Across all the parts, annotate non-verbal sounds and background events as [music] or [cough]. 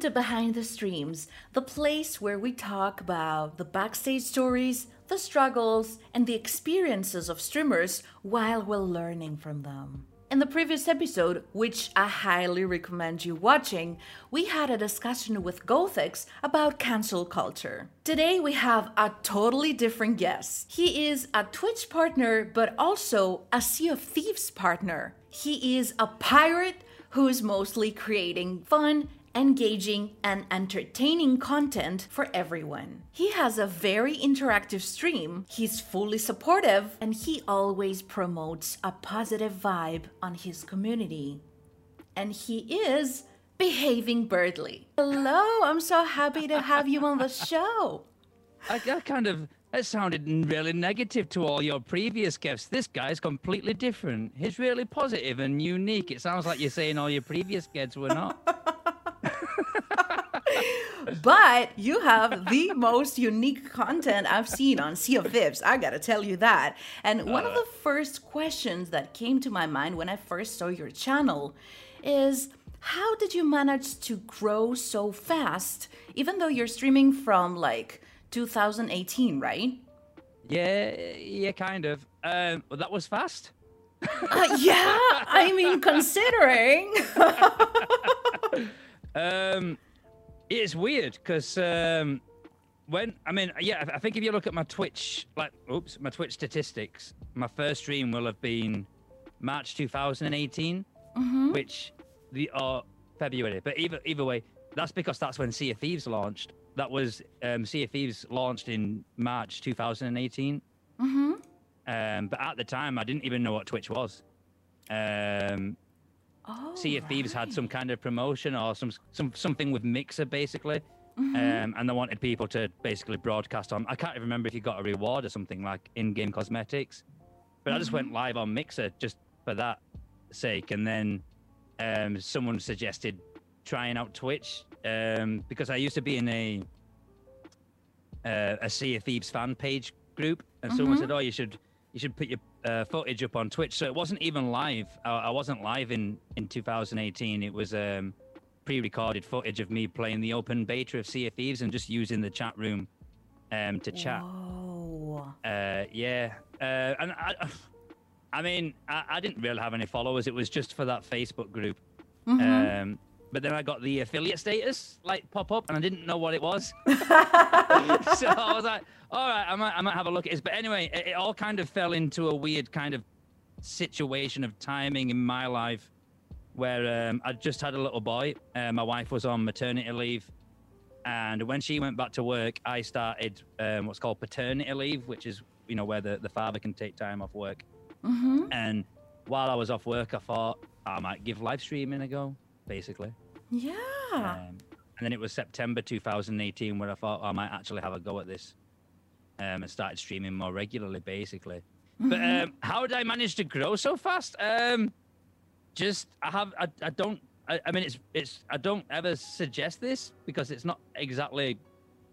To Behind the Streams, the place where we talk about the backstage stories, the struggles, and the experiences of streamers while we're learning from them. In the previous episode, which I highly recommend you watching, we had a discussion with Gothix about cancel culture. Today we have a totally different guest. He is a Twitch partner, but also a Sea of Thieves partner. He is a pirate who is mostly creating fun engaging, and entertaining content for everyone. He has a very interactive stream, he's fully supportive, and he always promotes a positive vibe on his community. And he is Behaving Beardly. Hello, I'm so happy to have you on the show. I, I kind of that sounded really negative to all your previous guests. This guy's completely different. He's really positive and unique. It sounds like you're saying all your previous guests were not. [laughs] [laughs] but you have the most unique content I've seen on Sea of Thieves. I gotta tell you that. And one of the first questions that came to my mind when I first saw your channel is how did you manage to grow so fast, even though you're streaming from like 2018, right? Yeah, yeah, kind of. Um, well, that was fast. uh, yeah, I mean, [laughs] considering. [laughs] um, it's weird because um, when I mean, yeah, I think if you look at my Twitch, like, oops, my Twitch statistics, my first stream will have been March 2018, mm-hmm. which the or February. But either either way, that's because that's when Sea of Thieves launched. That was um, Sea of Thieves launched in March 2018. Mm-hmm. Um, but at the time, I didn't even know what Twitch was. Um, Oh, sea of Thieves had some kind of promotion or some some something with Mixer basically. Mm-hmm. Um, and they wanted people to basically broadcast on. I can't even remember if you got a reward or something like in-game cosmetics, but mm-hmm. I just went mm-hmm. live on Mixer just for that sake. And then um, someone suggested trying out Twitch um, because I used to be in a uh, a Sea of Thieves fan page group, and mm-hmm. someone said, "Oh, you should you should put your uh, footage up on Twitch. So it wasn't even live. I, I wasn't live in in 2018. It was um, pre-recorded footage of me playing the open beta of Sea of Thieves and just using the chat room um, to chat. Whoa. Uh, yeah, uh, and I, I mean, I, I, didn't really have any followers. It was just for that Facebook group. Mm-hmm. Um, but then I got the affiliate status like pop up, and I didn't know what it was. [laughs] [laughs] so I was like, "All right, I might, I might have a look at this." But anyway, it, it all kind of fell into a weird kind of situation of timing in my life, where um, I just had a little boy. Uh, my wife was on maternity leave, and when she went back to work, I started um, what's called paternity leave, which is you know where the, the father can take time off work. Mm-hmm. And while I was off work, I thought I might give live streaming a go basically. Yeah. Um, and then it was September 2018 where I thought oh, I might actually have a go at this um, and started streaming more regularly, basically. Mm-hmm. But um, how did I manage to grow so fast? Um, just I have I, I don't I, I, mean it's it's I don't ever suggest this because it's not exactly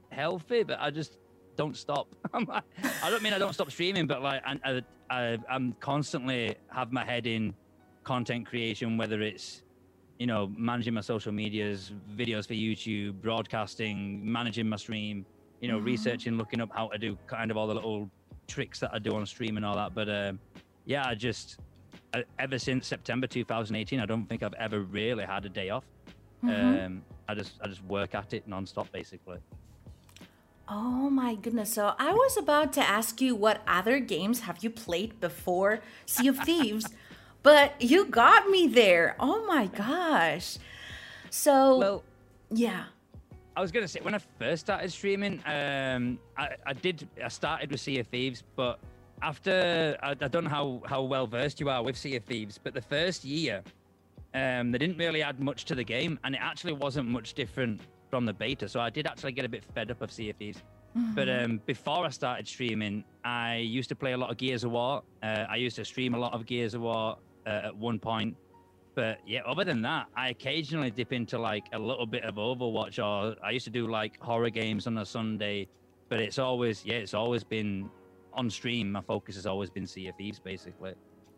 healthy, but I just don't stop. [laughs] I don't mean I don't stop streaming, but like I, I, I'm constantly have my head in content creation, whether it's you know, managing my social medias, videos for YouTube, broadcasting, managing my stream, you know, mm-hmm. researching, looking up how to do kind of all the little tricks that I do on stream and all that. But uh, yeah, I just uh, ever since September 2018, I don't think I've ever really had a day off. Mm-hmm. Um, I just I just work at it nonstop, basically. Oh my goodness! So I was about to ask you what other games have you played before Sea of Thieves. But you got me there. Oh my gosh. So, well, yeah. I was gonna say when I first started streaming, um, I, I did. I started with Sea of Thieves, but after I, I don't know how how well versed you are with Sea of Thieves, but the first year, um, they didn't really add much to the game, and it actually wasn't much different from the beta. So I did actually get a bit fed up of Sea of Thieves. Mm-hmm. But um, before I started streaming, I used to play a lot of Gears of War. Uh, I used to stream a lot of Gears of War uh, at one point. But yeah, other than that, I occasionally dip into like a little bit of Overwatch, or I used to do like horror games on a Sunday. But it's always, yeah, it's always been on stream. My focus has always been Sea of Thieves, basically.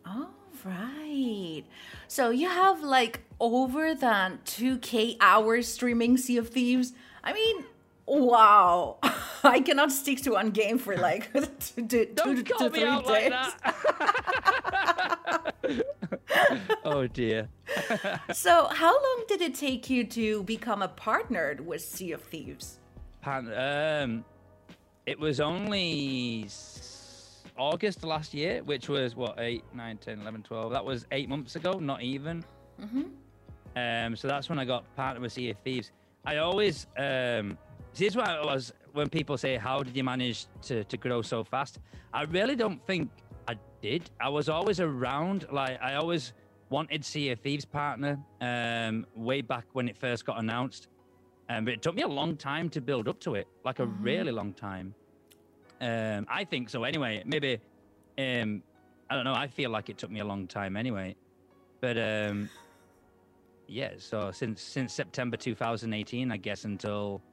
Oh, right. So you have like over than 2k hours streaming Sea of Thieves. I mean, wow. [laughs] I cannot stick to one game for like [laughs] two, two, Don't two call to three days. like that. [laughs] [laughs] oh dear. So, how long did it take you to become a partner with Sea of Thieves? Um, it was only August last year, which was what 8, 9, 10, 11, 12. That was eight months ago, not even. Mm-hmm. Um, so that's when I got partnered with Sea of Thieves. I always um, see, this is why I was when people say, "How did you manage to to grow so fast?" I really don't think I did. I was always around. Like I always wanted Sea of Thieves partner um, way back when it first got announced. Um, but it took me a long time to build up to it, like a really long time. Um, I think so. Anyway, maybe um, I don't know. I feel like it took me a long time anyway. But um, yeah, so since since September 2018, I guess until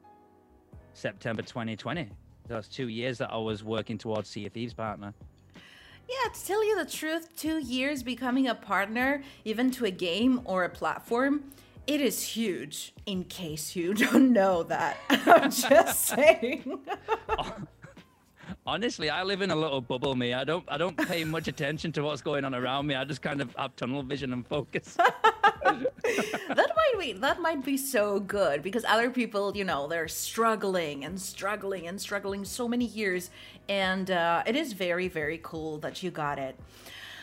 September 2020. That's two years that I was working towards Sea of Thieves partner. Yeah, to tell you the truth, two years becoming a partner, even to a game or a platform, it is huge. In case you [laughs] don't know that, [laughs] I'm just saying. [laughs] Honestly, I live in a little bubble, me. I don't I don't pay much attention to what's going on around me. I just kind of have tunnel vision and focus. That might be that might be so good because other people, you know, they're struggling and struggling and struggling so many years, and uh, it is very very cool that you got it.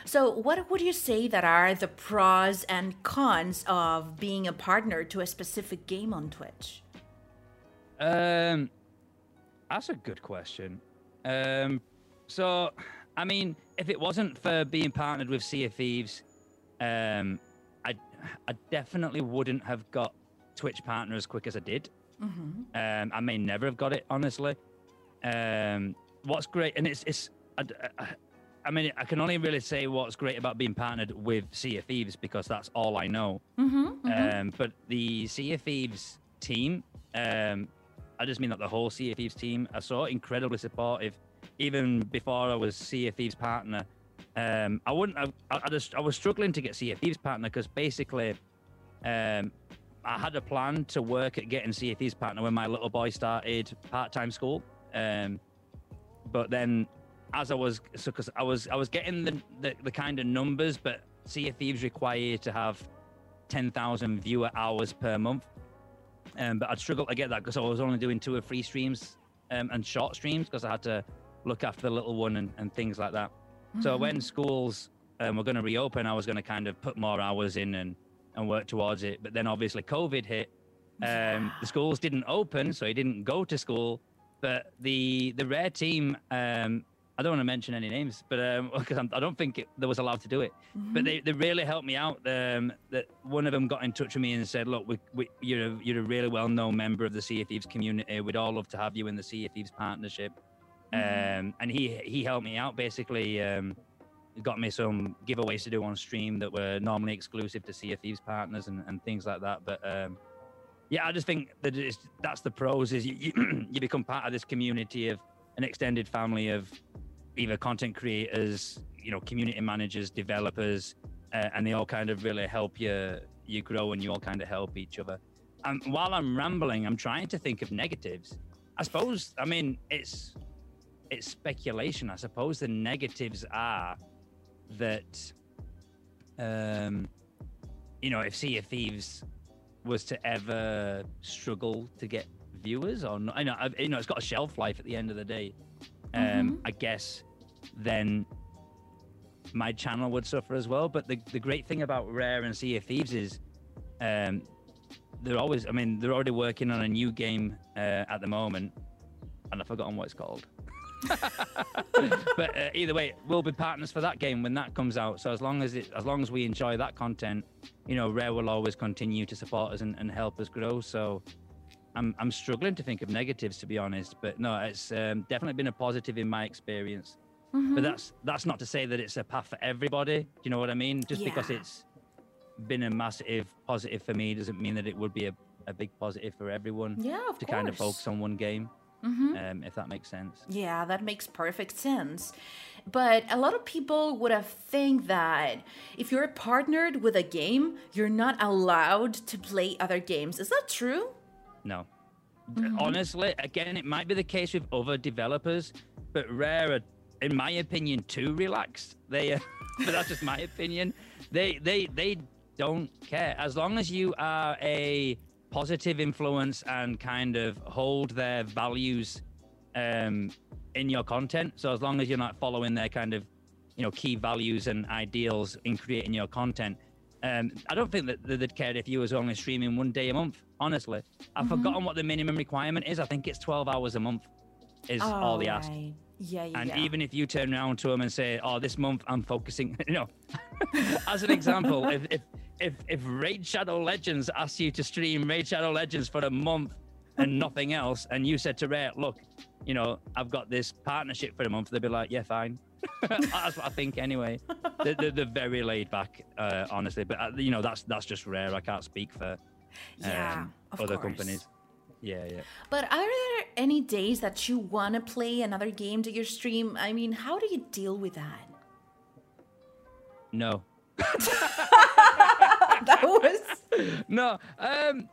So, what would you say that are the pros and cons of being a partner to a specific game on Twitch? Um, that's a good question. Um, so, I mean, if it wasn't for being partnered with Sea of Thieves, um, I, I definitely wouldn't have got Twitch partner as quick as I did. Um, I may never have got it, honestly. Um, what's great, and it's it's. I, I, I mean, I can only really say what's great about being partnered with Sea of Thieves because that's all I know. Mm-hmm. Um, but the Sea of Thieves team, um, I just mean that the whole Sea of Thieves team are so incredibly supportive. Even before I was Sea of Thieves partner, um, I wouldn't. Have, I, I just I was struggling to get Sea partner because basically, um, I had a plan to work at getting Sea partner when my little boy started part-time school. Um, but then as I was, so because I was, I was getting the, the the kind of numbers, but Sea Thieves require you to have ten thousand viewer hours per month. Um, but I'd struggle to get that because I was only doing two or three streams um, and short streams because I had to look after the little one and, and things like that. So when schools um, were going to reopen, I was going to kind of put more hours in and, and work towards it. But then obviously COVID hit. Um, the schools didn't open, so he didn't go to school. But the the Rare team, um, I don't want to mention any names, but [laughs] because I don't think it, they was allowed to do it. But they, they really helped me out. Um, that one of them got in touch with me and said, "Look, we, we, you're a, you're a really well known member of the Sea of Thieves community. We'd all love to have you in the Sea of Thieves partnership." Um, and he he helped me out basically. Um, got me some giveaways to do on stream that were normally exclusive to Sea of Thieves partners and, and things like that. But um, yeah, I just think that that's the pros is you, you, [clears throat] you become part of this community of an extended family of either content creators, you know, community managers, developers, uh, and they all kind of really help you you grow and you all kind of help each other. And while I'm rambling, I'm trying to think of negatives. I suppose, I mean, it's it's speculation. I suppose the negatives are that, um, you know, if Sea of Thieves was to ever struggle to get viewers, or not, I know, I've- you know, it's got a shelf life at the end of the day. Um, I guess then my channel would suffer as well. But the, the great thing about Rare and Sea of Thieves is um, they're always, I mean, they're already working on a new game uh, at the moment, and I've forgotten what it's called. [laughs] but uh, either way, we'll be partners for that game when that comes out. So as long as it, as long as we enjoy that content, you know, Rare will always continue to support us and, and help us grow. So I'm I'm struggling to think of negatives to be honest. But no, it's um, definitely been a positive in my experience. But that's that's not to say that it's a path for everybody. Do you know what I mean? Just because it's been a massive positive for me doesn't mean that it would be a, a big positive for everyone Yeah, of to course. kind of focus on one game. Um, if that makes sense. Yeah, that makes perfect sense. But a lot of people would have think that if you're partnered with a game, you're not allowed to play other games. Is that true? No. Honestly, again, it might be the case with other developers, but Rare are, in my opinion, too relaxed. They, uh, [laughs] but that's just my opinion. They, they, they don't care as long as you are a positive influence and kind of hold their values um, in your content. So as long as you're not following their kind of, you know, key values and ideals in creating your content, um, I don't think that they'd care if you was only streaming one day a month. Honestly, I've forgotten what the minimum requirement is. I think it's 12 hours a month is all they ask. right. Yeah, yeah. And yeah. even if you turn around to them and say, "Oh, this month I'm focusing," [laughs] you know, [laughs] as an example, if if if if Raid Shadow Legends asked you to stream Raid Shadow Legends for a month and [laughs] nothing else, and you said to Rare, "Look, you know, I've got this partnership for a month," they'd be like, "Yeah, fine." [laughs] that's what I think anyway. They're, they're, they're very laid back, uh, honestly. But uh, you know, that's that's just Rare. I can't speak for Yeah, um, of other course. companies. Yeah, yeah. But are there any days that you want to play another game to your stream? I mean, how do you deal with that? No. [laughs] [laughs] That was no, um,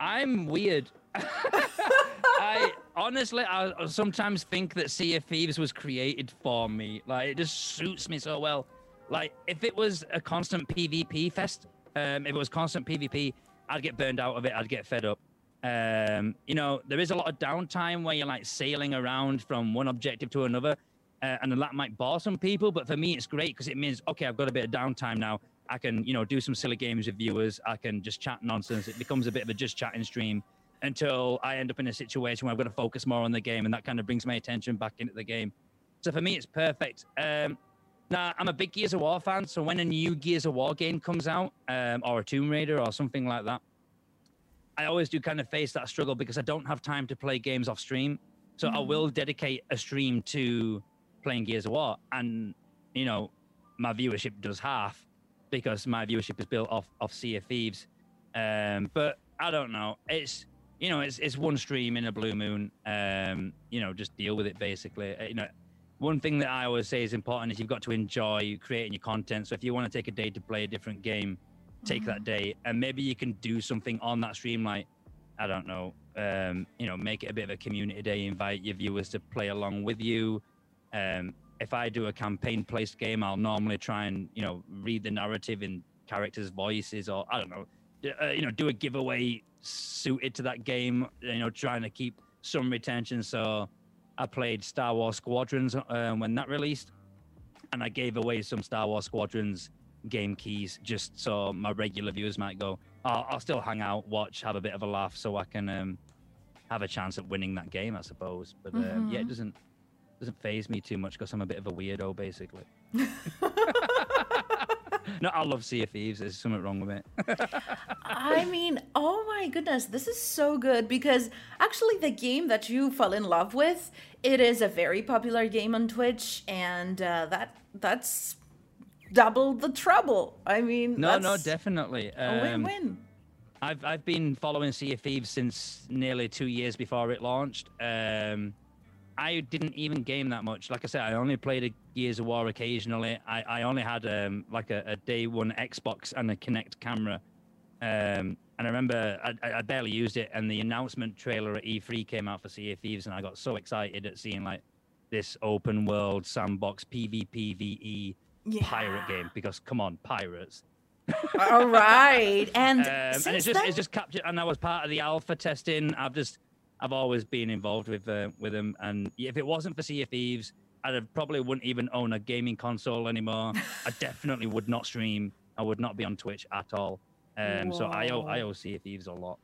I'm weird. [laughs] I honestly, I sometimes think that Sea of Thieves was created for me. Like, it just suits me so well. Like, if it was a constant PvP fest, um, if it was constant PvP, I'd get burned out of it. I'd get fed up. Um, you know, there is a lot of downtime where you're like sailing around from one objective to another, uh, and that might bore some people. But for me, it's great because it means okay, I've got a bit of downtime now. I can, you know, do some silly games with viewers. I can just chat nonsense. It becomes a bit of a just chatting stream until I end up in a situation where I've got to focus more on the game, and that kind of brings my attention back into the game. So for me, it's perfect. Um, now, I'm a big Gears of War fan, so when a new Gears of War game comes out, um, or a Tomb Raider or something like that, I always do kind of face that struggle because I don't have time to play games off stream. So I will dedicate a stream to playing Gears of War, and you know, my viewership does half because my viewership is built off off Sea of Thieves. Um, but I don't know. It's you know, it's it's one stream in a blue moon. Um, you know, just deal with it basically. Uh, You know, one thing that I always say is important is you've got to enjoy creating your content. So if you want to take a day to play a different game, take that day, and maybe you can do something on that stream, like I don't know, um, you know, make it a bit of a community day, invite your viewers to play along with you. Um, if I do a campaign-placed game, I'll normally try and you know read the narrative in characters' voices, or I don't know, uh, you know, do a giveaway suited to that game. You know, trying to keep some retention. So I played Star Wars Squadrons uh, when that released, and I gave away some Star Wars Squadrons game keys just so my regular viewers might go. I'll, I'll still hang out, watch, have a bit of a laugh, so I can um, have a chance at winning that game, I suppose. But um, yeah, it doesn't doesn't phase me too much because I'm a bit of a weirdo, basically. [laughs] no, I love Sea of Thieves. There's something wrong with it. I mean, oh my goodness, this is so good because actually the game that you fell in love with, it is a very popular game on Twitch, and uh, that that's double the trouble. I mean, no, no, definitely. a Um, win-win. I've I've been following Sea of Thieves since nearly two years before it launched. Um, I didn't even game that much. Like I said, I only played a Gears of War occasionally. I, I only had um, like a, a day one Xbox and a Kinect camera. Um, and I remember I, I barely used it, and the announcement trailer at E3 came out for Sea of Thieves, and I got so excited at seeing like this open world sandbox PvPvE pirate game. Because come on, pirates. All right, and [laughs] Um, and it's just then, it's just captured. And I was part of the alpha testing. I've just I've always been involved with uh, with them. And if it wasn't for Sea of Thieves, I'd probably wouldn't even own a gaming console anymore. [laughs] I definitely would not stream. I would not be on Twitch at all. Um, so I owe I owe Sea of Thieves a lot.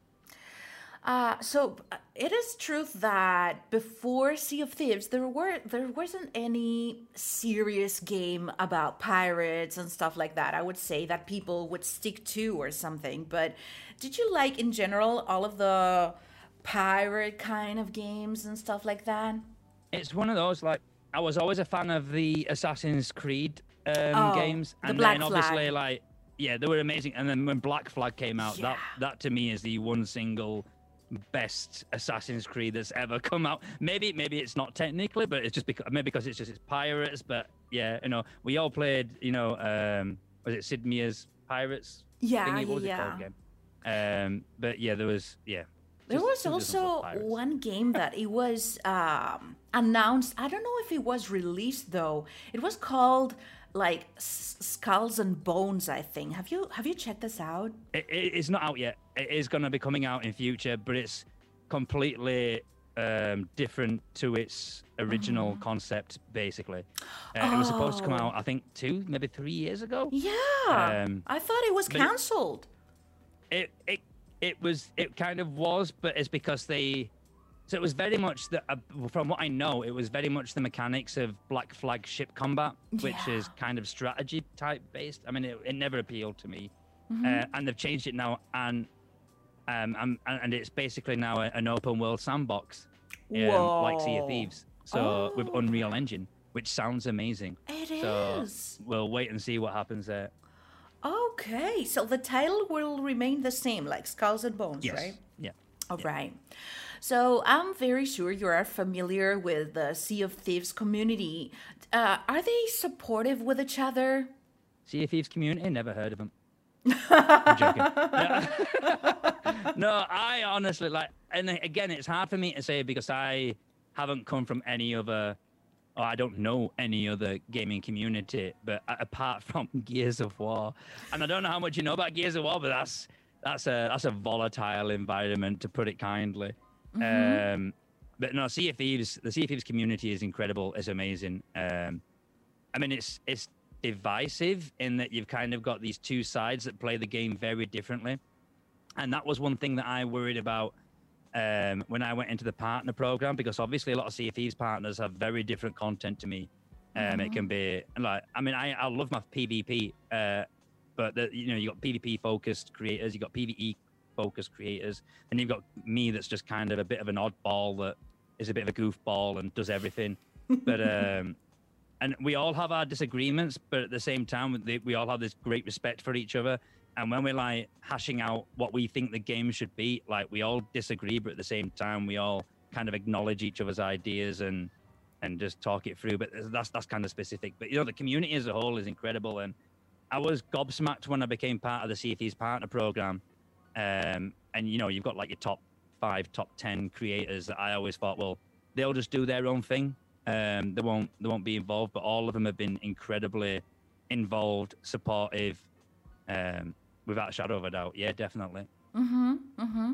Uh, so uh, it is truth that before Sea of Thieves, there were there wasn't any serious game about pirates and stuff like that. I would say that people would stick to or something. But did you like in general all of the pirate kind of games and stuff like that? It's one of those like I was always a fan of the Assassin's Creed um, Oh, games, the and Black then obviously Flag. like yeah, they were amazing. And then when Black Flag came out, that Yeah. that to me is the one single best Assassin's Creed that's ever [laughs] come out. Maybe maybe it's not technically, but it's just because maybe because it's just it's pirates. But yeah, you know, we all played. You know, um, was it Sid Meier's Pirates? Yeah, thingy? yeah, What was it called again? Um, but yeah, there was yeah. There was also one game that it was um, announced. I don't know if it was released though. It was called like Skulls and Bones. I think. Have you have you checked this out? It, it, it's not out yet. It is going to be coming out in future, but it's completely um, different to its original Mm-hmm. concept. Basically, uh, it was supposed to come Oh. out, I think, two, maybe three years ago. Yeah, Um, I thought it was cancelled. It it it was it kind of was, but it's because they. So it was very much the, uh, from what I know, it was very much the mechanics of Black Flag ship combat, which Yeah. is kind of strategy type based. I mean, it, it never appealed to me, Mm-hmm. uh, and they've changed it now, and um, and, and it's basically now an open world sandbox, um, like Sea of Thieves. So with Oh. Unreal Engine, which sounds amazing. It is. So we'll wait and see what happens there. Okay, so the title will remain the same, like Skulls and Bones, Yes. right? Yeah. All right. So I'm very sure you are familiar with the Sea of Thieves community. Uh, are they supportive with each other? Sea of Thieves community? Never heard of them. [laughs] I'm joking. No. [laughs] no, I honestly like, and again, it's hard for me to say because I haven't come from any other, I don't know any other gaming community, but apart from [laughs] Gears of War, and I don't know how much you know about Gears of War, but that's that's a that's a volatile environment to put it kindly. Um, but no, Sea of Thieves, the Sea of Thieves community is incredible. It's amazing. Um, I mean, it's it's divisive in that you've kind of got these two sides that play the game very differently, and that was one thing that I worried about um, when I went into the partner program because obviously a lot of Thieves partners have very different content to me. Um, It can be like, I mean, I, I love my PvP, uh, but the, you know, you got PvP focused creators, you got PvE focused creators, and you've got me that's just kind of a bit of an oddball that is a bit of a goofball and does everything. But um, [laughs] and we all have our disagreements, but at the same time, we all have this great respect for each other. And when we're like hashing out what we think the game should be, like we all disagree, but at the same time, we all kind of acknowledge each other's ideas and and just talk it through. But that's that's kind of specific. But you know, the community as a whole is incredible, and I was gobsmacked when I became part of the Thieves partner program. Um, and you know, you've got like your top five, top ten creators that I always thought, well, they'll just do their own thing. Um, they won't they won't be involved, but all of them have been incredibly involved, supportive, um, without a shadow of a doubt. Yeah, definitely. Mm-hmm. Mm-hmm.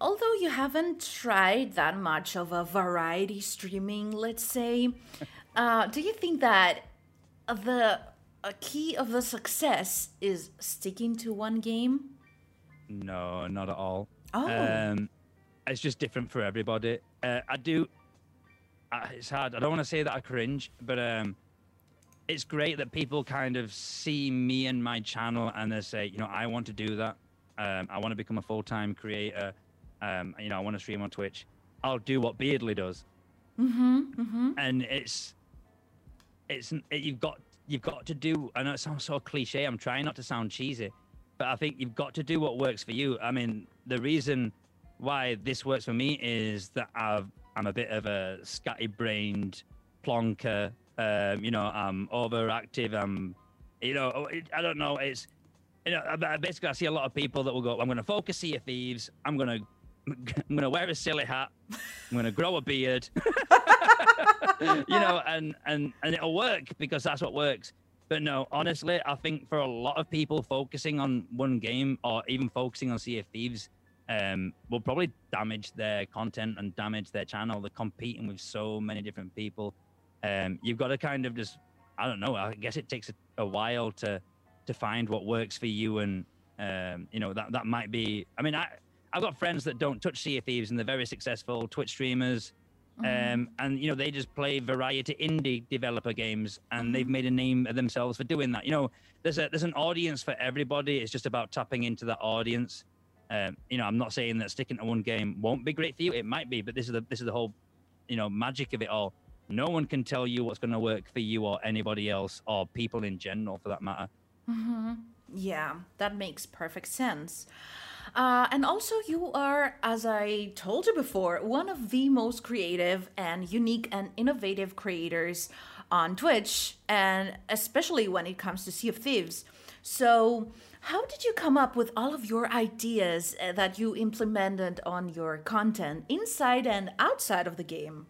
Although you haven't tried that much of a variety streaming, let's say, [laughs] uh, do you think that the a key of the success is sticking to one game? No, not at all. Oh. Um, it's just different for everybody. Uh, I do. Uh, it's hard. I don't want to say that I cringe, but um, it's great that people kind of see me and my channel and they say, you know, I want to do that. Um, I want to become a full time creator. Um, you know, I want to stream on Twitch. I'll do what Beardly does. Mm-hmm, mm-hmm. And it's, it's it, you've got you've got to do. I know it sounds so cliche. I'm trying not to sound cheesy, but I think you've got to do what works for you. I mean, the reason why this works for me is that I've, I'm a bit of a scatty-brained plonker. Um, you know, I'm overactive. I'm, you know, oh, I don't know. It's, you know, basically I see a lot of people that will go, I'm going to focus Sea of Thieves. I'm going [laughs] to, I'm going to wear a silly hat. I'm going to grow a beard. [laughs] you know, and and and it'll work because that's what works. But no, honestly, I think for a lot of people, focusing on one game or even focusing on Sea of Thieves um, will probably damage their content and damage their channel. They're competing with so many different people. Um, you've got to kind of just, I don't know. I guess it takes a, a while to to find what works for you, and um, you know that that might be. I mean, I I've got friends that don't touch Sea of Thieves, and they're very successful Twitch streamers. Um, and you know they just play variety indie developer games, and they've made a name of themselves for doing that. You know, there's a there's an audience for everybody. It's just about tapping into that audience. Um, you know, I'm not saying that sticking to one game won't be great for you. It might be, but this is the this is the whole, you know, magic of it all. No one can tell you what's going to work for you or anybody else or people in general, for that matter. Yeah, that makes perfect sense. Uh, and also, you are, as I told you before, one of the most creative and unique and innovative creators on Twitch, and especially when it comes to Sea of Thieves. So, how did you come up with all of your ideas uh, that you implemented on your content inside and outside of the game?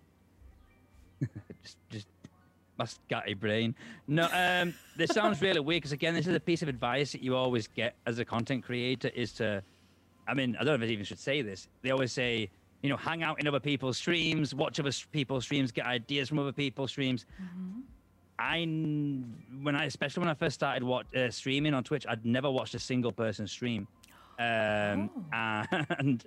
Just, just my scatty brain. No, um, this sounds really weird because again, this is a piece of advice that you always get as a content creator: is to, I mean, I don't know if I even should say this. They always say, you know, hang out in other people's streams, watch other people's streams, get ideas from other people's streams. Mm-hmm. I, when I, especially when I first started what, uh, streaming on Twitch, I'd never watched a single person stream, um, oh. and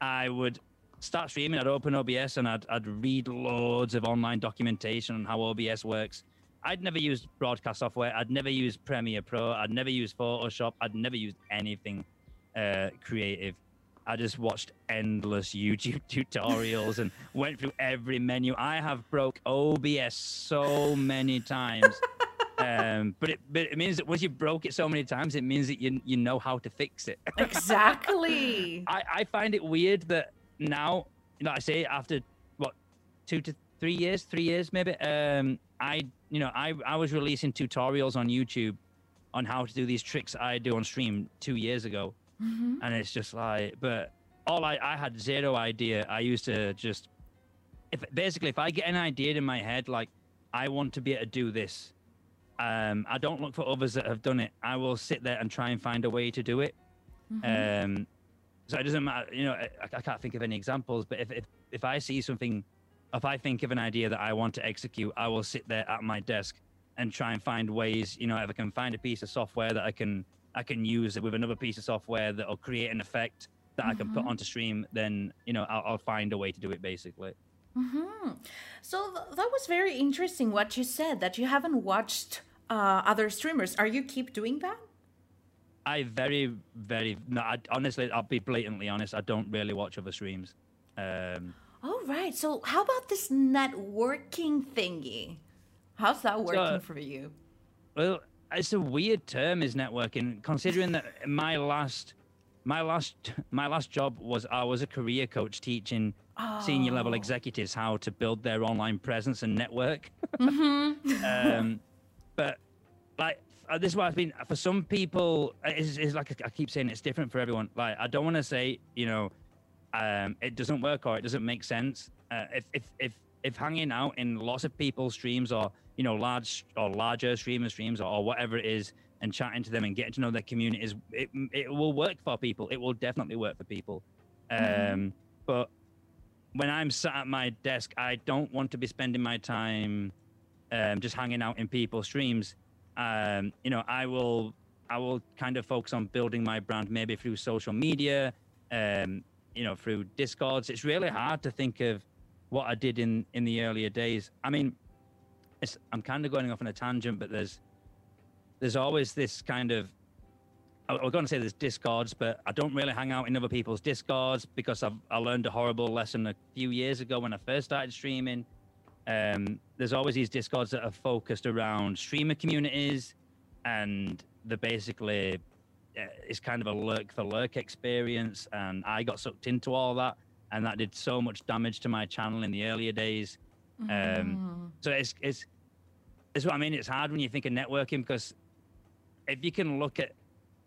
I would start streaming, I'd open OBS and I'd, I'd read loads of online documentation on how OBS works. I'd never used broadcast software. I'd never used Premiere Pro. I'd never used Photoshop. I'd never used anything uh, creative. I just watched endless [laughs] YouTube tutorials and went through every menu. I have broke OBS so many times. [laughs] um, but it but it means that once you broke it so many times, it means that you you know how to fix it. [laughs] exactly. I, I find it weird that now, like I say, after what two to three years, three years maybe, um, I you know I I was releasing tutorials on YouTube on how to do these tricks I do on stream two years ago, mm-hmm. and it's just like, but all I I had zero idea. I used to just if basically if I get an idea in my head like I want to be able to do this. Um, I don't look for others that have done it. I will sit there and try and find a way to do it. Mm-hmm. Um, so it doesn't matter, you know, I, I can't think of any examples, but if, if, if I see something, if I think of an idea that I want to execute, I will sit there at my desk and try and find ways, you know, if I can find a piece of software that I can, I can use it with another piece of software that will create an effect that mm-hmm. I can put mm-hmm. onto stream, then, you know, I'll, I'll find a way to do it basically. Mm-hmm. So th- that was very interesting what you said that you haven't watched uh, other streamers. Are you keep doing that? I very, very no. I, honestly, I'll be blatantly honest. I don't really watch other streams. Um, All right. So, how about this networking thingy? How's that working so, for you? Well, it's a weird term, is networking. Considering that my last, my last, my last job was I was a career coach teaching oh. senior level oh. executives how to build their online presence and network. Mm-hmm. [laughs] um, but like this is what I've been for some people. It's, it's like I keep saying it's different for everyone. Like I don't want to say you know um, it doesn't work or it doesn't make sense. Uh, if if if if hanging out in lots of people's streams or you know large or larger streamer streams or, or whatever it is and chatting to them and getting to know their communities, it it will work for people. It will definitely work for people. Mm-hmm. Um, but when I'm sat at my desk, I don't want to be spending my time um, just hanging out in people's streams um, you know, I will I will kind of focus on building my brand maybe through social media, um, you know, through discords. It's really hard to think of what I did in in the earlier days. I mean, I'm kind of going off on a tangent, but there's there's always this kind of I was going to say there's discords, but I don't really hang out in other people's discords because I've I learned a horrible lesson a few years ago when I first started streaming um, there's always these discords that are focused around streamer communities, and they're basically uh, it's kind of a lurk for lurk experience. And I got sucked into all that, and that did so much damage to my channel in the earlier days. Um, mm. So it's it's it's what I mean. It's hard when you think of networking because if you can look at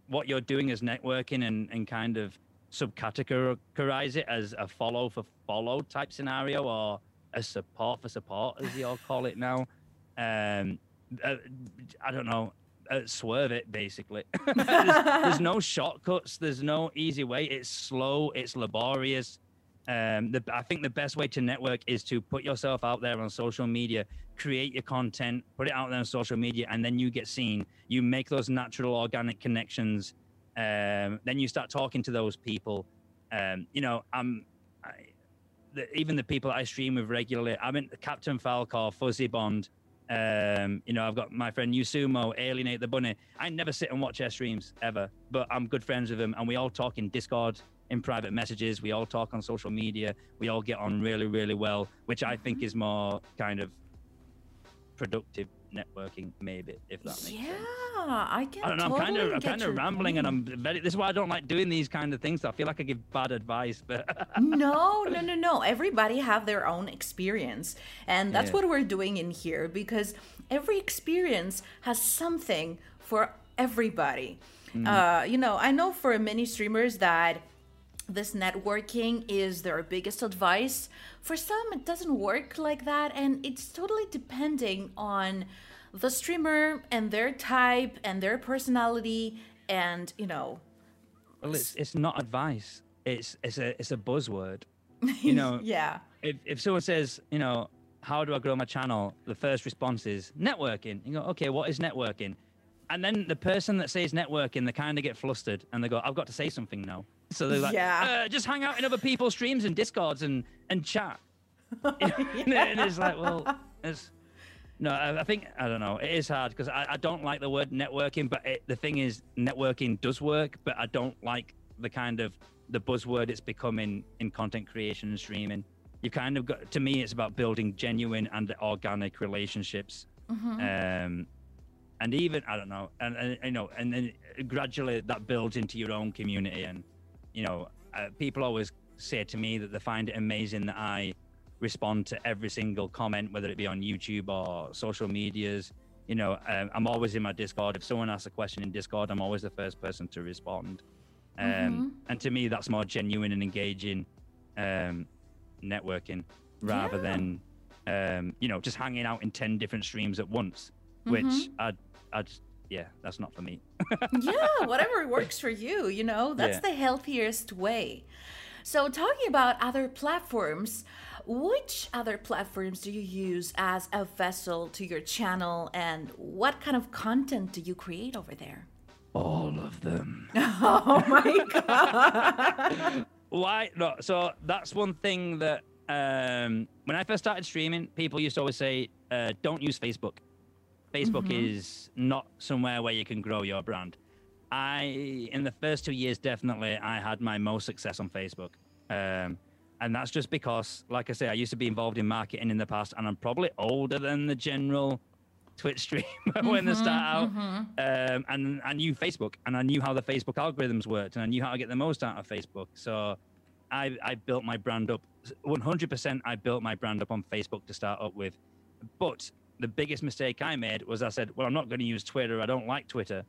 what you're doing as networking and, and kind of subcategorize it as a follow for follow type scenario or a support for support, as you all call it now. Um, uh, I don't know. Uh, swerve it basically. [laughs] there's, there's, no shortcuts. There's no easy way. It's slow. It's laborious. Um, the, I think the best way to network is to put yourself out there on social media, create your content, put it out there on social media, and then you get seen. You make those natural, organic connections. Um, then you start talking to those people. Um, you know, I'm. The, even the people I stream with regularly, I mean, Captain Falcor, Fuzzy Bond, um, you know, I've got my friend Yusumo, Alienate the Bunny. I never sit and watch their streams ever, but I'm good friends with them, and we all talk in Discord, in private messages. We all talk on social media. We all get on really, really well, which I think is more kind of productive networking, maybe if that makes yeah, sense. Yeah, I can. I don't know. Totally I'm kind of, I'm kind of rambling, and. I'm very. This is why I don't like doing these kind of things. I feel like I give bad advice, but [laughs] no, no, no, no. Everybody have their own experience, and that's Yeah. what we're doing in here because every experience has something for everybody. Mm. Uh, you know, I know for many streamers that this networking is their biggest advice. For some, it doesn't work like that, and it's totally depending on the streamer and their type and their personality, and you know, well, it's it's not advice. It's it's a it's a buzzword. [laughs] You know, yeah. if if someone says, you know, how do I grow my channel? The first response is networking. You go, okay, what is networking? And then the person that says networking, they kind of get flustered and they go, I've got to say something now. So they're like, Yeah. uh, just hang out in other people's streams and discords and and chat. [laughs] and it's like, well, it's no. I, think I don't know. It is hard because I, I don't like the word networking, but it, the thing is, networking does work, but I don't like the kind of the buzzword it's becoming in content creation and streaming. You kind of got to me, it's about building genuine and organic relationships. Um, and even I don't know, and, and you know, and then gradually that builds into your own community. And you know, uh, people always say to me that they find it amazing that I respond to every single comment, whether it be on YouTube or social medias. You know, um, I'm always in my Discord. If someone asks a question in Discord, I'm always the first person to respond. Um, And to me, that's more genuine and engaging um, networking rather Yeah. than, um, you know, just hanging out in 10 different streams at once, which I'd, I'd, yeah, that's not for me. yeah, [laughs] whatever works for you, you know, that's Yeah. the healthiest way. So, talking about other platforms, which other platforms do you use as a vessel to your channel, and what kind of content do you create over there? All of them. [laughs] [laughs] Oh my god! Why? No, so that's one thing that um, when I first started streaming, people used to always say, uh, "Don't use Facebook. Facebook is not somewhere where you can grow your brand." I, in the first two years, definitely, I had my most success on Facebook, um, and that's just because, like I say, I used to be involved in marketing in the past, and I'm probably older than the general Twitch [laughs] streamer when they start out. Um, and I knew Facebook, and I knew how the Facebook algorithms worked, and I knew how to get the most out of Facebook. So I, I built my brand up 100%. I built my brand up on Facebook to start up with. But the biggest mistake I made was I said, well, I'm not going to use Twitter. I don't like Twitter.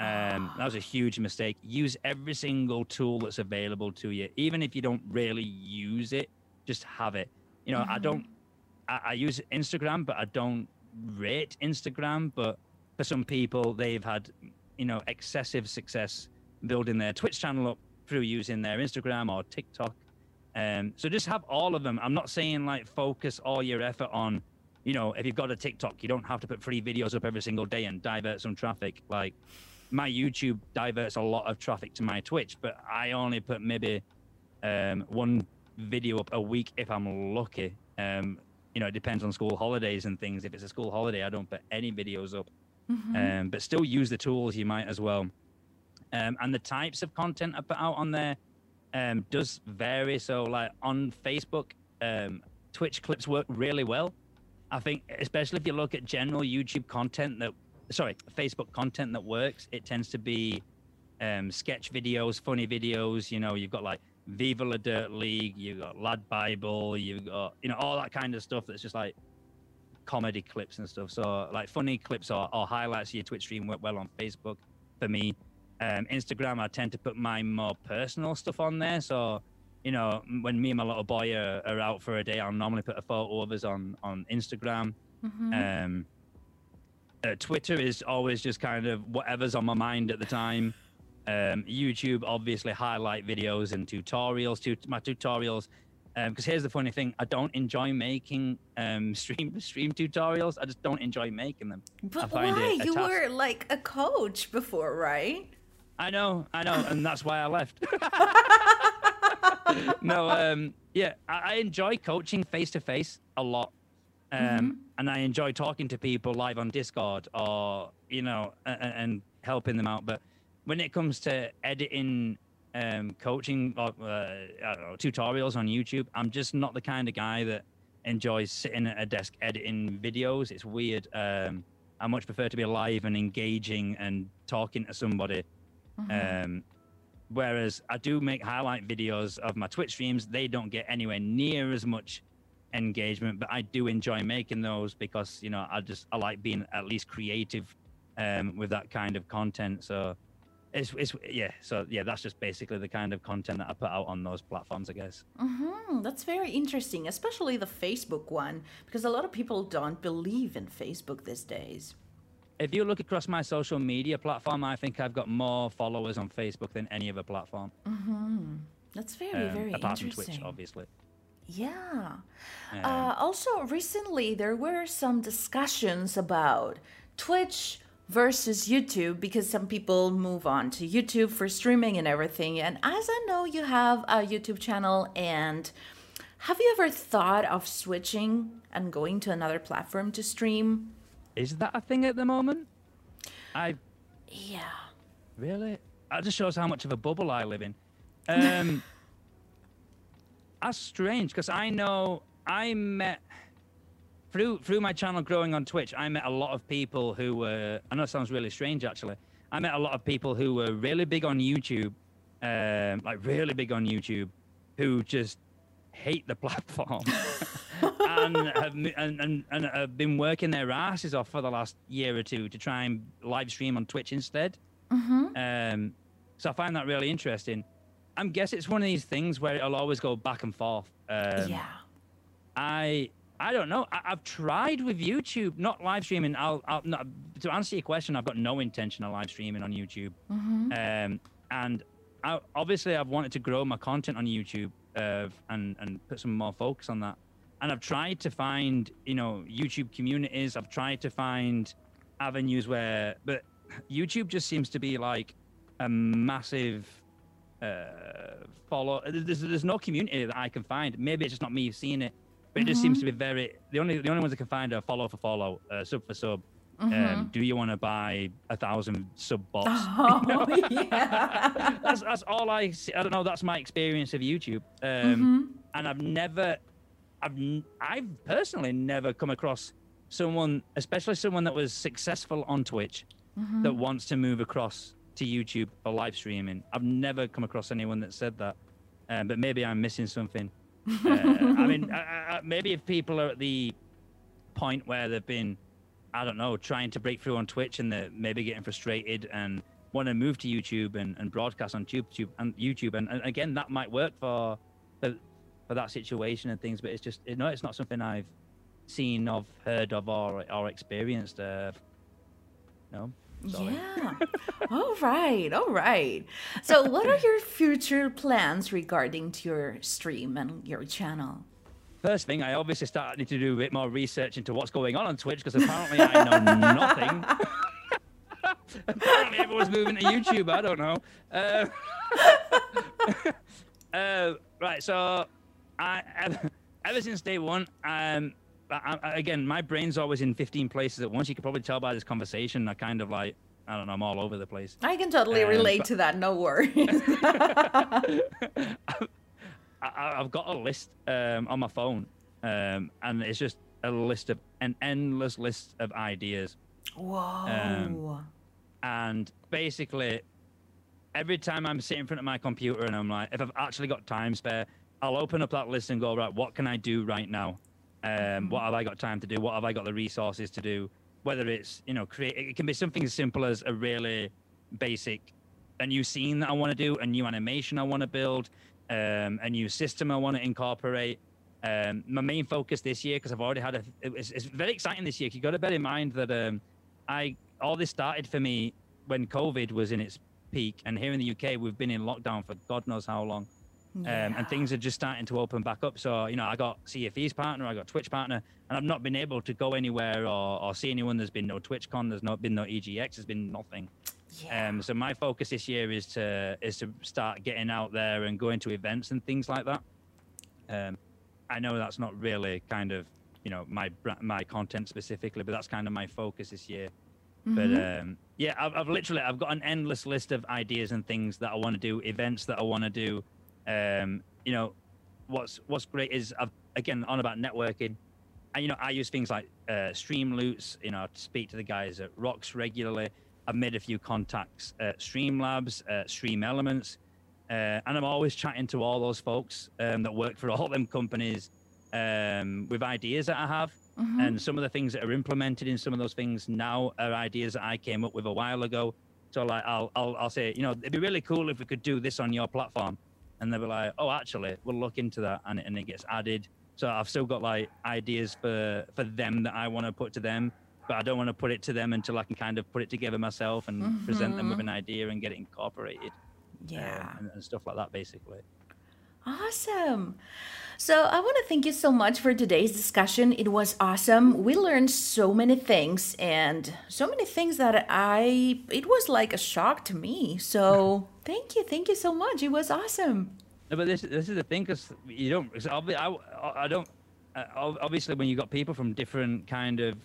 Um, that was a huge mistake. Use every single tool that's available to you, even if you don't really use it. Just have it. You know, I don't. I, I use Instagram, but I don't rate Instagram. But for some people, they've had, you know, excessive success building their Twitch channel up through using their Instagram or TikTok. Um, so just have all of them. I'm not saying like focus all your effort on, you know, if you've got a TikTok, you don't have to put three videos up every single day and divert some traffic. Like my YouTube diverts a lot of traffic to my Twitch, but I only put maybe um, one video up a week if I'm lucky. Um, you know, it depends on school holidays and things. If it's a school holiday, I don't put any videos up. Um, but still use the tools you might as well. Um, and the types of content I put out on there um, does vary. So, like on Facebook, um, Twitch clips work really well. I think, especially if you look at general YouTube content that, sorry, Facebook content that works, it tends to be um, sketch videos, funny videos. You know, you've got like Viva La Dirt League, you've got Lad Bible, you've got, you know, all that kind of stuff that's just like comedy clips and stuff. So, like funny clips or, or highlights of your Twitch stream work well on Facebook for me. Um, Instagram, I tend to put my more personal stuff on there. So, you know, when me and my little boy are, are out for a day, I'll normally put a photo of us on on Instagram. Um, uh, Twitter is always just kind of whatever's on my mind at the time. Um, YouTube, obviously, highlight videos and tutorials. To my tutorials, because here's the funny thing: I don't enjoy making um, [laughs] stream stream tutorials. I just don't enjoy making them. But why? You task. were like a coach before, right? I know, I know, and that's why I left. [laughs] [laughs] no, um, yeah, I, I enjoy coaching face to face a lot, um, and I enjoy talking to people live on Discord or you know, and, and helping them out. But when it comes to editing, um, coaching, or uh, I don't know, tutorials on YouTube, I'm just not the kind of guy that enjoys sitting at a desk editing videos. It's weird. Um, I much prefer to be live and engaging and talking to somebody. Um, whereas I do make highlight videos of my Twitch streams, they don't get anywhere near as much engagement, but I do enjoy making those because you know I just I like being at least creative um, with that kind of content. So it's it's yeah. So yeah, that's just basically the kind of content that I put out on those platforms, I guess. Hmm, that's very interesting, especially the Facebook one, because a lot of people don't believe in Facebook these days. If you look across my social media platform, I think I've got more followers on Facebook than any other platform. That's very, um, very apart from. Twitch, obviously. Yeah. Um, uh, also, recently there were some discussions about Twitch versus YouTube because some people move on to YouTube for streaming and everything. And as I know, you have a YouTube channel, and have you ever thought of switching and going to another platform to stream? Is that a thing at the moment? I Yeah. Really? That just shows how much of a bubble I live in. [laughs] Um, that's strange because I know I met through through my channel growing on Twitch. I met a lot of people who were. I know it sounds really strange actually. I met a lot of people who were really big on YouTube, um, like really big on YouTube, who just hate the [laughs] platform [laughs] and, have, and, and and have been working their asses off for the last year or two to try and live stream on Twitch instead. Um, so I find that really interesting. I guess it's one of these things where it'll always go back and forth. Um, yeah. I I don't know. I, I've tried with YouTube, not live streaming. I'll, I'll not, to answer your question. I've got no intention of live streaming on YouTube. Um, and I, obviously, I've wanted to grow my content on YouTube uh, and and put some more focus on that. And I've tried to find, you know, YouTube communities. I've tried to find avenues where, but YouTube just seems to be like a massive uh, follow. There's, there's no community that I can find. Maybe it's just not me seeing it, but it just seems to be very. The only the only ones I can find are follow for follow, uh, sub for sub. Um, do you want to buy a thousand sub bots? Oh, [laughs] [laughs] yeah. that's that's all I see. I don't know. That's my experience of YouTube, um, and I've never, I've I've personally never come across someone, especially someone that was successful on Twitch, that wants to move across to YouTube for live streaming. I've never come across anyone that said that, um, but maybe I'm missing something. uh, I mean, [laughs] I, I, I- maybe if people are at the point where they've been, I don't know, trying to break through on Twitch and they're maybe getting frustrated and want to move to YouTube and, and broadcast on YouTube and YouTube, and, and again, that might work for, for for that situation and things. But it's just, you know, it's not something I've seen of, heard of, or or experienced. Uh, no. Sorry. Yeah. [laughs] all right. All right. So, what are your future plans regarding to your stream and your channel? First thing, I obviously started to do a bit more research into what's going on on Twitch because apparently I know nothing. [laughs] apparently everyone's moving to YouTube. I don't know. Uh, [laughs] uh, right, so I ever, ever since day one, um, I, I, again, my brain's always in 15 places at once. You can probably tell by this conversation. I kind of like, I don't know, I'm all over the place. I can totally Um, relate but- to that. No worries. [laughs] I, I've got a list um, on my phone, um, and it's just a list of an endless list of ideas. Whoa. And basically, every time I'm sitting in front of my computer and I'm like, if I've actually got time spare, I'll open up that list and go, right, what can I do right now? Um, what have I got time to do? What have I got the resources to do? Whether it's, you know, create, it can be something as simple as a really basic, a new scene that I want to do, a new animation I want to build, um, a new system I want to incorporate. Um, my main focus this year, because I've already had a, it's, it's very exciting this year. You got to bear in mind that um, I all this started for me when COVID was in its peak, and here in the UK we've been in lockdown for God knows how long, um, and things are just starting to open back up. So you know, I got Sea of Thieves partner, I got Twitch partner, and I've not been able to go anywhere or, or see anyone. There's been no TwitchCon, there's not been no EGX, there's been nothing. Yeah. Um, so my focus this year is to is to start getting out there and going to events and things like that. Um, I know that's not really kind of you know my my content specifically, but that's kind of my focus this year. But um, yeah, I've, I've literally I've got an endless list of ideas and things that I want to do, events that I want to do. Um, you know, what's what's great is I've again on about networking. I, you know, I use things like uh, Streamloots. You know, I speak to the guys at Rocks regularly. I've made a few contacts at Streamlabs, uh, Stream Elements, uh, and I'm always chatting to all those folks um, that work for [laughs] all them companies um, with ideas that I have. Mm-hmm. And some of the things that are implemented in some of those things now are ideas that I came up with a while ago. So like I'll I'll, I'll say, you know, it'd be really cool if we could do this on your platform. And they'll be like, oh, actually, we'll look into that, and, and it gets added. So I've still got like ideas for for them that I want to put to them, but I don't want to put it to them until I can kind of put it together myself and mm-hmm. present them with an idea and get it incorporated. Yeah, um, and, and stuff like that, basically. Awesome. So, I want to thank you so much for today's discussion. It was awesome. We learned so many things and so many things that I, it was like a shock to me. So, [laughs] thank you. Thank you so much. It was awesome. No, but this, this is the thing because you don't, I, I don't, uh, obviously, when you got people from different kind of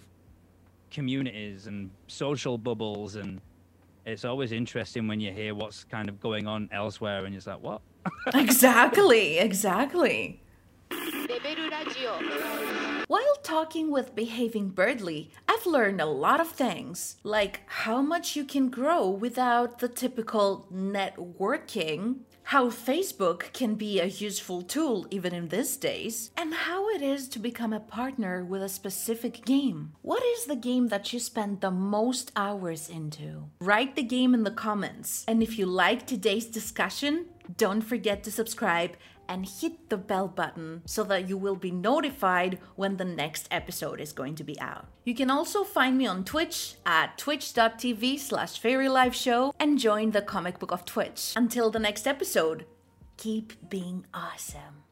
communities and social bubbles and it's always interesting when you hear what's kind of going on elsewhere and you're like what? [laughs] Exactly exactly. While talking with Behaving Beardly, I've learned a lot of things, like how much you can grow without the typical networking, how Facebook can be a useful tool even in these days, and how it is to become a partner with a specific game. What is the game that you spend the most hours into? Write the game in the comments. And if you like today's discussion, don't forget to subscribe and hit the bell button so that you will be notified when the next episode is going to be out. You can also find me on Twitch at twitch.tv slash fairylifeshow and join the comic book of Twitch. Until the next episode, keep being awesome.